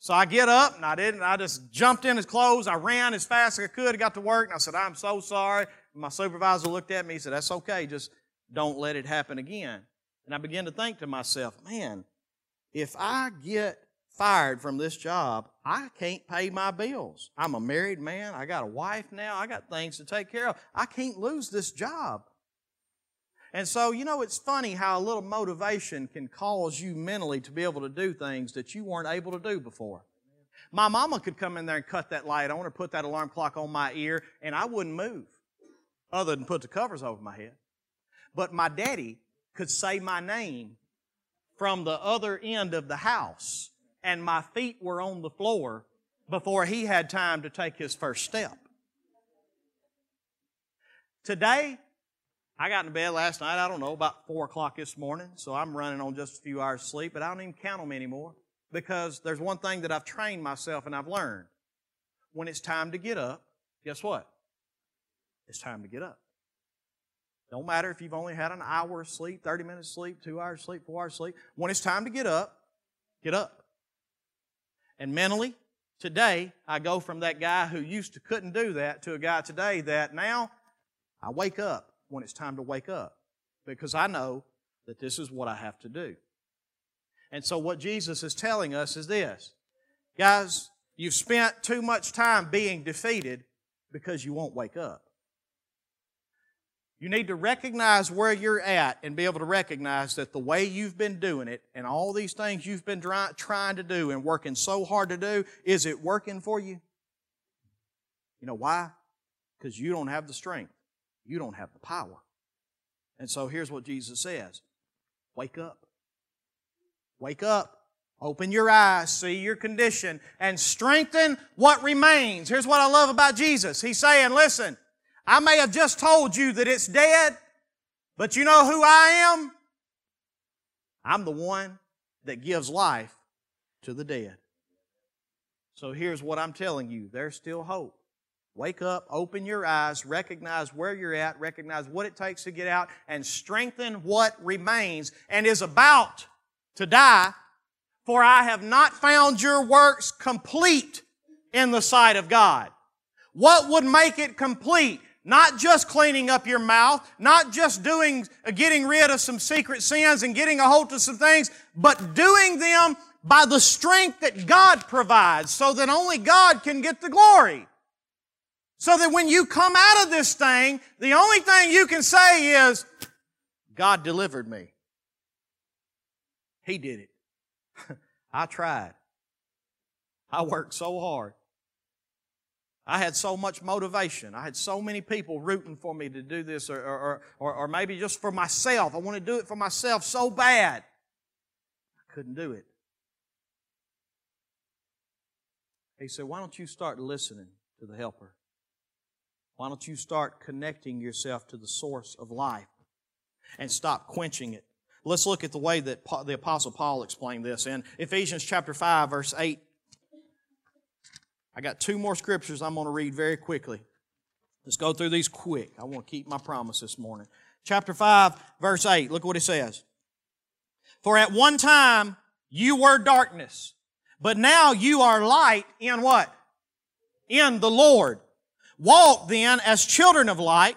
So I get up and I didn't, I just jumped in his clothes. I ran as fast as I could. Got to work and I said, I'm so sorry. My supervisor looked at me and said, That's okay. Just don't let it happen again. And I began to think to myself, man, if I get fired from this job, I can't pay my bills. I'm a married man. I got a wife now. I got things to take care of. I can't lose this job. And so, you know, it's funny how a little motivation can cause you mentally to be able to do things that you weren't able to do before. My mama could come in there and cut that light on or put that alarm clock on my ear, and I wouldn't move other than put the covers over my head. But my daddy could say my name from the other end of the house and my feet were on the floor before he had time to take his first step. Today, I got in bed last night, I don't know, about 4 o'clock this morning, so I'm running on just a few hours sleep, but I don't even count them anymore because there's one thing that I've trained myself and I've learned. When it's time to get up, guess what? It's time to get up. Don't matter if you've only had an hour of sleep, 30 minutes of sleep, two hours of sleep, four hours of sleep. When it's time to get up, get up. And mentally, today, I go from that guy who used to couldn't do that to a guy today that now I wake up when it's time to wake up because I know that this is what I have to do. And so what Jesus is telling us is this. Guys, you've spent too much time being defeated because you won't wake up. You need to recognize where you're at and be able to recognize that the way you've been doing it and all these things you've been try, trying to do and working so hard to do, is it working for you? You know why? Because you don't have the strength. You don't have the power. And so here's what Jesus says Wake up. Wake up. Open your eyes, see your condition, and strengthen what remains. Here's what I love about Jesus. He's saying, listen, I may have just told you that it's dead, but you know who I am? I'm the one that gives life to the dead. So here's what I'm telling you there's still hope. Wake up, open your eyes, recognize where you're at, recognize what it takes to get out, and strengthen what remains and is about to die. For I have not found your works complete in the sight of God. What would make it complete? Not just cleaning up your mouth, not just doing, getting rid of some secret sins and getting a hold of some things, but doing them by the strength that God provides so that only God can get the glory. So that when you come out of this thing, the only thing you can say is, God delivered me. He did it. I tried. I worked so hard. I had so much motivation. I had so many people rooting for me to do this, or, or, or, or maybe just for myself. I want to do it for myself so bad. I couldn't do it. He said, Why don't you start listening to the helper? Why don't you start connecting yourself to the source of life and stop quenching it? Let's look at the way that the Apostle Paul explained this in Ephesians chapter 5, verse 8 I got two more scriptures I'm going to read very quickly. Let's go through these quick. I want to keep my promise this morning. Chapter 5, verse 8. Look what it says. For at one time you were darkness, but now you are light in what? In the Lord. Walk then as children of light,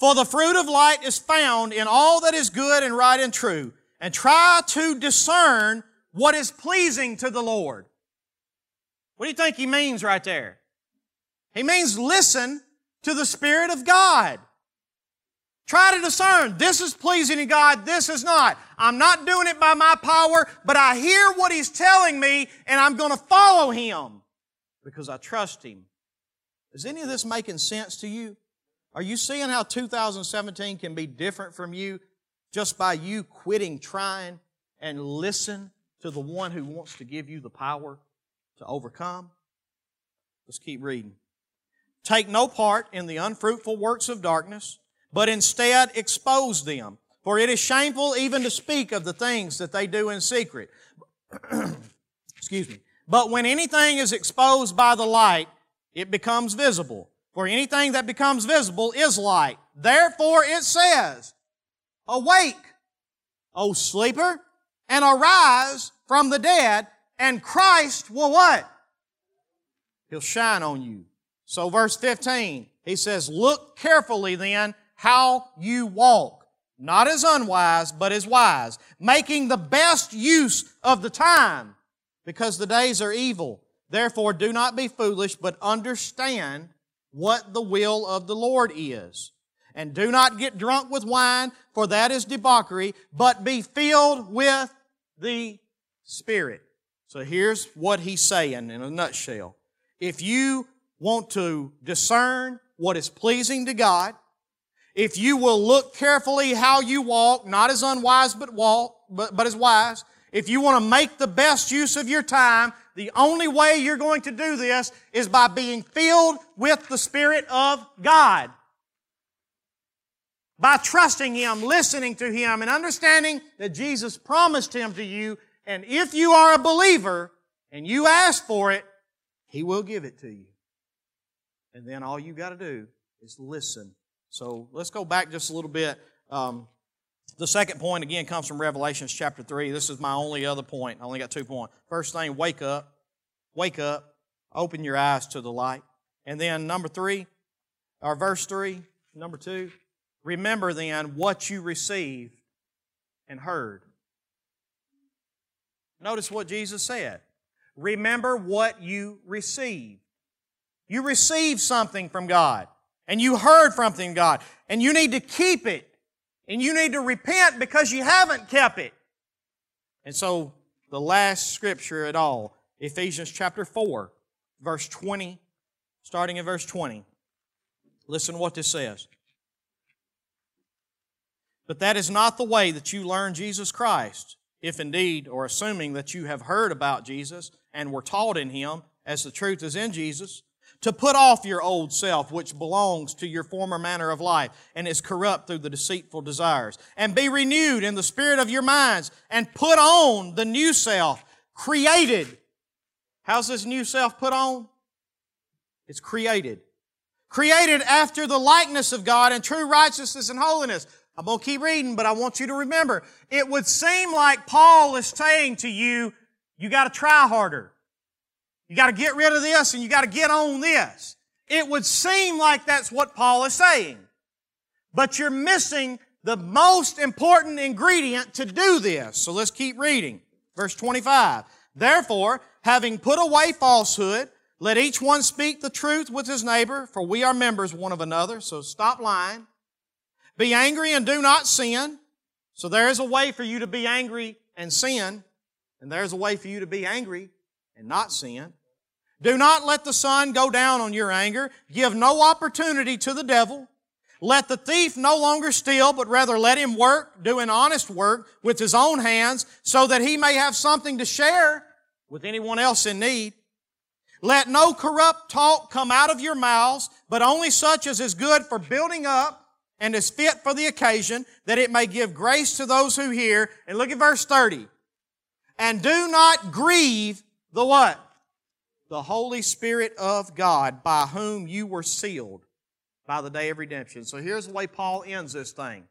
for the fruit of light is found in all that is good and right and true, and try to discern what is pleasing to the Lord. What do you think he means right there? He means listen to the Spirit of God. Try to discern this is pleasing to God, this is not. I'm not doing it by my power, but I hear what He's telling me and I'm going to follow Him because I trust Him. Is any of this making sense to you? Are you seeing how 2017 can be different from you just by you quitting trying and listen to the one who wants to give you the power to overcome. Let's keep reading. Take no part in the unfruitful works of darkness, but instead expose them. For it is shameful even to speak of the things that they do in secret. Excuse me. But when anything is exposed by the light, it becomes visible. For anything that becomes visible is light. Therefore it says, Awake, O sleeper, and arise from the dead, and Christ will what? He'll shine on you. So verse 15, he says, look carefully then how you walk, not as unwise, but as wise, making the best use of the time, because the days are evil. Therefore do not be foolish, but understand what the will of the Lord is. And do not get drunk with wine, for that is debauchery, but be filled with the Spirit. So here's what he's saying in a nutshell. If you want to discern what is pleasing to God, if you will look carefully how you walk, not as unwise but walk, but, but as wise, if you want to make the best use of your time, the only way you're going to do this is by being filled with the Spirit of God. By trusting Him, listening to Him, and understanding that Jesus promised Him to you and if you are a believer and you ask for it, He will give it to you. And then all you got to do is listen. So let's go back just a little bit. Um, the second point again comes from Revelations chapter 3. This is my only other point. I only got two points. First thing, wake up. Wake up. Open your eyes to the light. And then number three, or verse three, number two, remember then what you received and heard. Notice what Jesus said. Remember what you received. You received something from God and you heard from something God and you need to keep it and you need to repent because you haven't kept it. And so the last scripture at all, Ephesians chapter 4, verse 20, starting in verse 20. Listen what this says. But that is not the way that you learn Jesus Christ if indeed, or assuming that you have heard about Jesus and were taught in Him, as the truth is in Jesus, to put off your old self, which belongs to your former manner of life and is corrupt through the deceitful desires, and be renewed in the spirit of your minds, and put on the new self, created. How's this new self put on? It's created. Created after the likeness of God in true righteousness and holiness. I'm going to keep reading, but I want you to remember. It would seem like Paul is saying to you, you got to try harder. You got to get rid of this and you got to get on this. It would seem like that's what Paul is saying. But you're missing the most important ingredient to do this. So let's keep reading. Verse 25. Therefore, having put away falsehood, let each one speak the truth with his neighbor, for we are members one of another. So stop lying. Be angry and do not sin. So there is a way for you to be angry and sin, and there's a way for you to be angry and not sin. Do not let the sun go down on your anger. Give no opportunity to the devil. Let the thief no longer steal, but rather let him work, doing honest work with his own hands, so that he may have something to share with anyone else in need. Let no corrupt talk come out of your mouths, but only such as is good for building up and is fit for the occasion, that it may give grace to those who hear. And look at verse 30. And do not grieve the what? The Holy Spirit of God, by whom you were sealed by the day of redemption. So here's the way Paul ends this thing.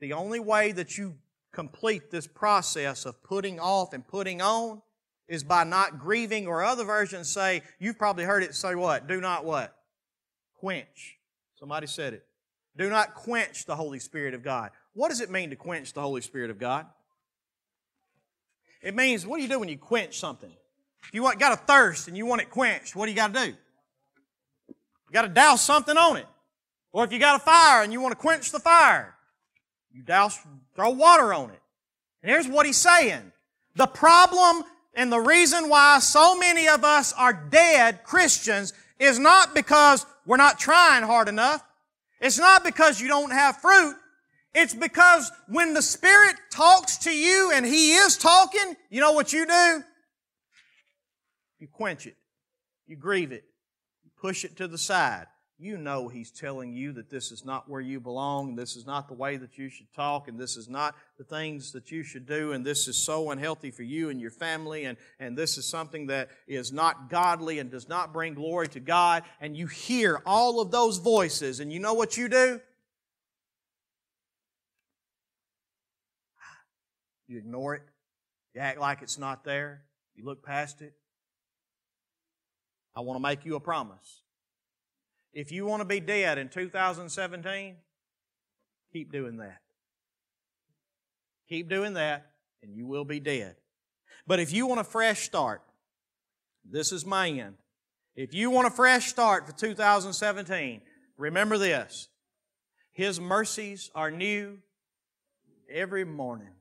The only way that you complete this process of putting off and putting on is by not grieving, or other versions say, you've probably heard it say what? Do not what? Quench. Somebody said it. Do not quench the Holy Spirit of God. What does it mean to quench the Holy Spirit of God? It means, what do you do when you quench something? If you want, got a thirst and you want it quenched, what do you got to do? You got to douse something on it. Or if you got a fire and you want to quench the fire, you douse, throw water on it. And here's what he's saying. The problem and the reason why so many of us are dead Christians is not because we're not trying hard enough. It's not because you don't have fruit. It's because when the Spirit talks to you and He is talking, you know what you do? You quench it. You grieve it. You push it to the side you know He's telling you that this is not where you belong, this is not the way that you should talk, and this is not the things that you should do, and this is so unhealthy for you and your family, and, and this is something that is not godly and does not bring glory to God, and you hear all of those voices, and you know what you do? You ignore it. You act like it's not there. You look past it. I want to make you a promise. If you want to be dead in 2017, keep doing that. Keep doing that, and you will be dead. But if you want a fresh start, this is my end. If you want a fresh start for 2017, remember this His mercies are new every morning.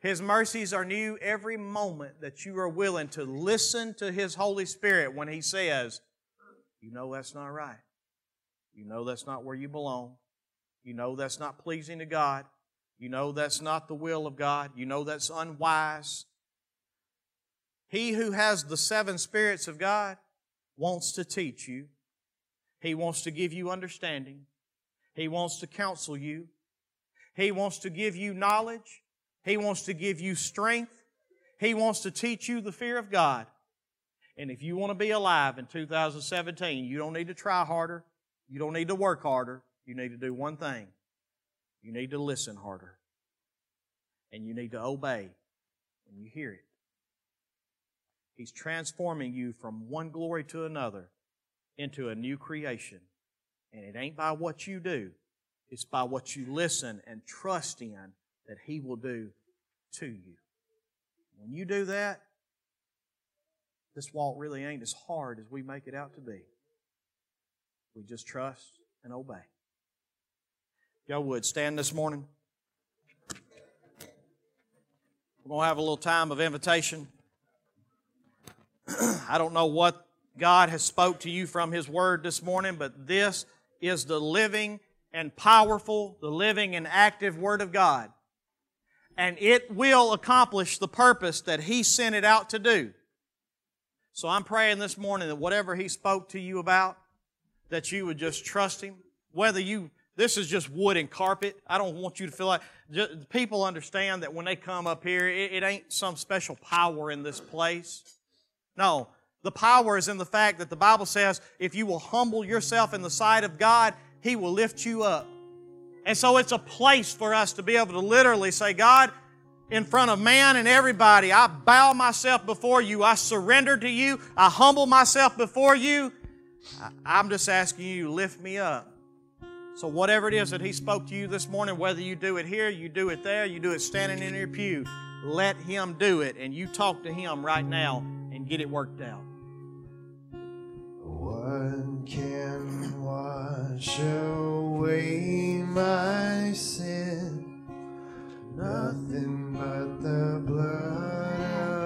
His mercies are new every moment that you are willing to listen to His Holy Spirit when He says, you know that's not right. You know that's not where you belong. You know that's not pleasing to God. You know that's not the will of God. You know that's unwise. He who has the seven spirits of God wants to teach you. He wants to give you understanding. He wants to counsel you. He wants to give you knowledge. He wants to give you strength. He wants to teach you the fear of God. And if you want to be alive in 2017, you don't need to try harder. You don't need to work harder. You need to do one thing. You need to listen harder. And you need to obey when you hear it. He's transforming you from one glory to another into a new creation. And it ain't by what you do, it's by what you listen and trust in that He will do to you. When you do that, this walk really ain't as hard as we make it out to be. We just trust and obey. Y'all would stand this morning. We're going to have a little time of invitation. I don't know what God has spoke to you from His Word this morning, but this is the living and powerful, the living and active Word of God. And it will accomplish the purpose that He sent it out to do. So I'm praying this morning that whatever He spoke to you about, that you would just trust Him. Whether you, this is just wood and carpet. I don't want you to feel like, just, people understand that when they come up here, it, it ain't some special power in this place. No, the power is in the fact that the Bible says if you will humble yourself in the sight of God, He will lift you up. And so it's a place for us to be able to literally say, God, in front of man and everybody. I bow myself before you. I surrender to you. I humble myself before you. I'm just asking you, lift me up. So, whatever it is that He spoke to you this morning, whether you do it here, you do it there, you do it standing in your pew, let Him do it, and you talk to Him right now and get it worked out. What can wash away my sin? nothing but the blood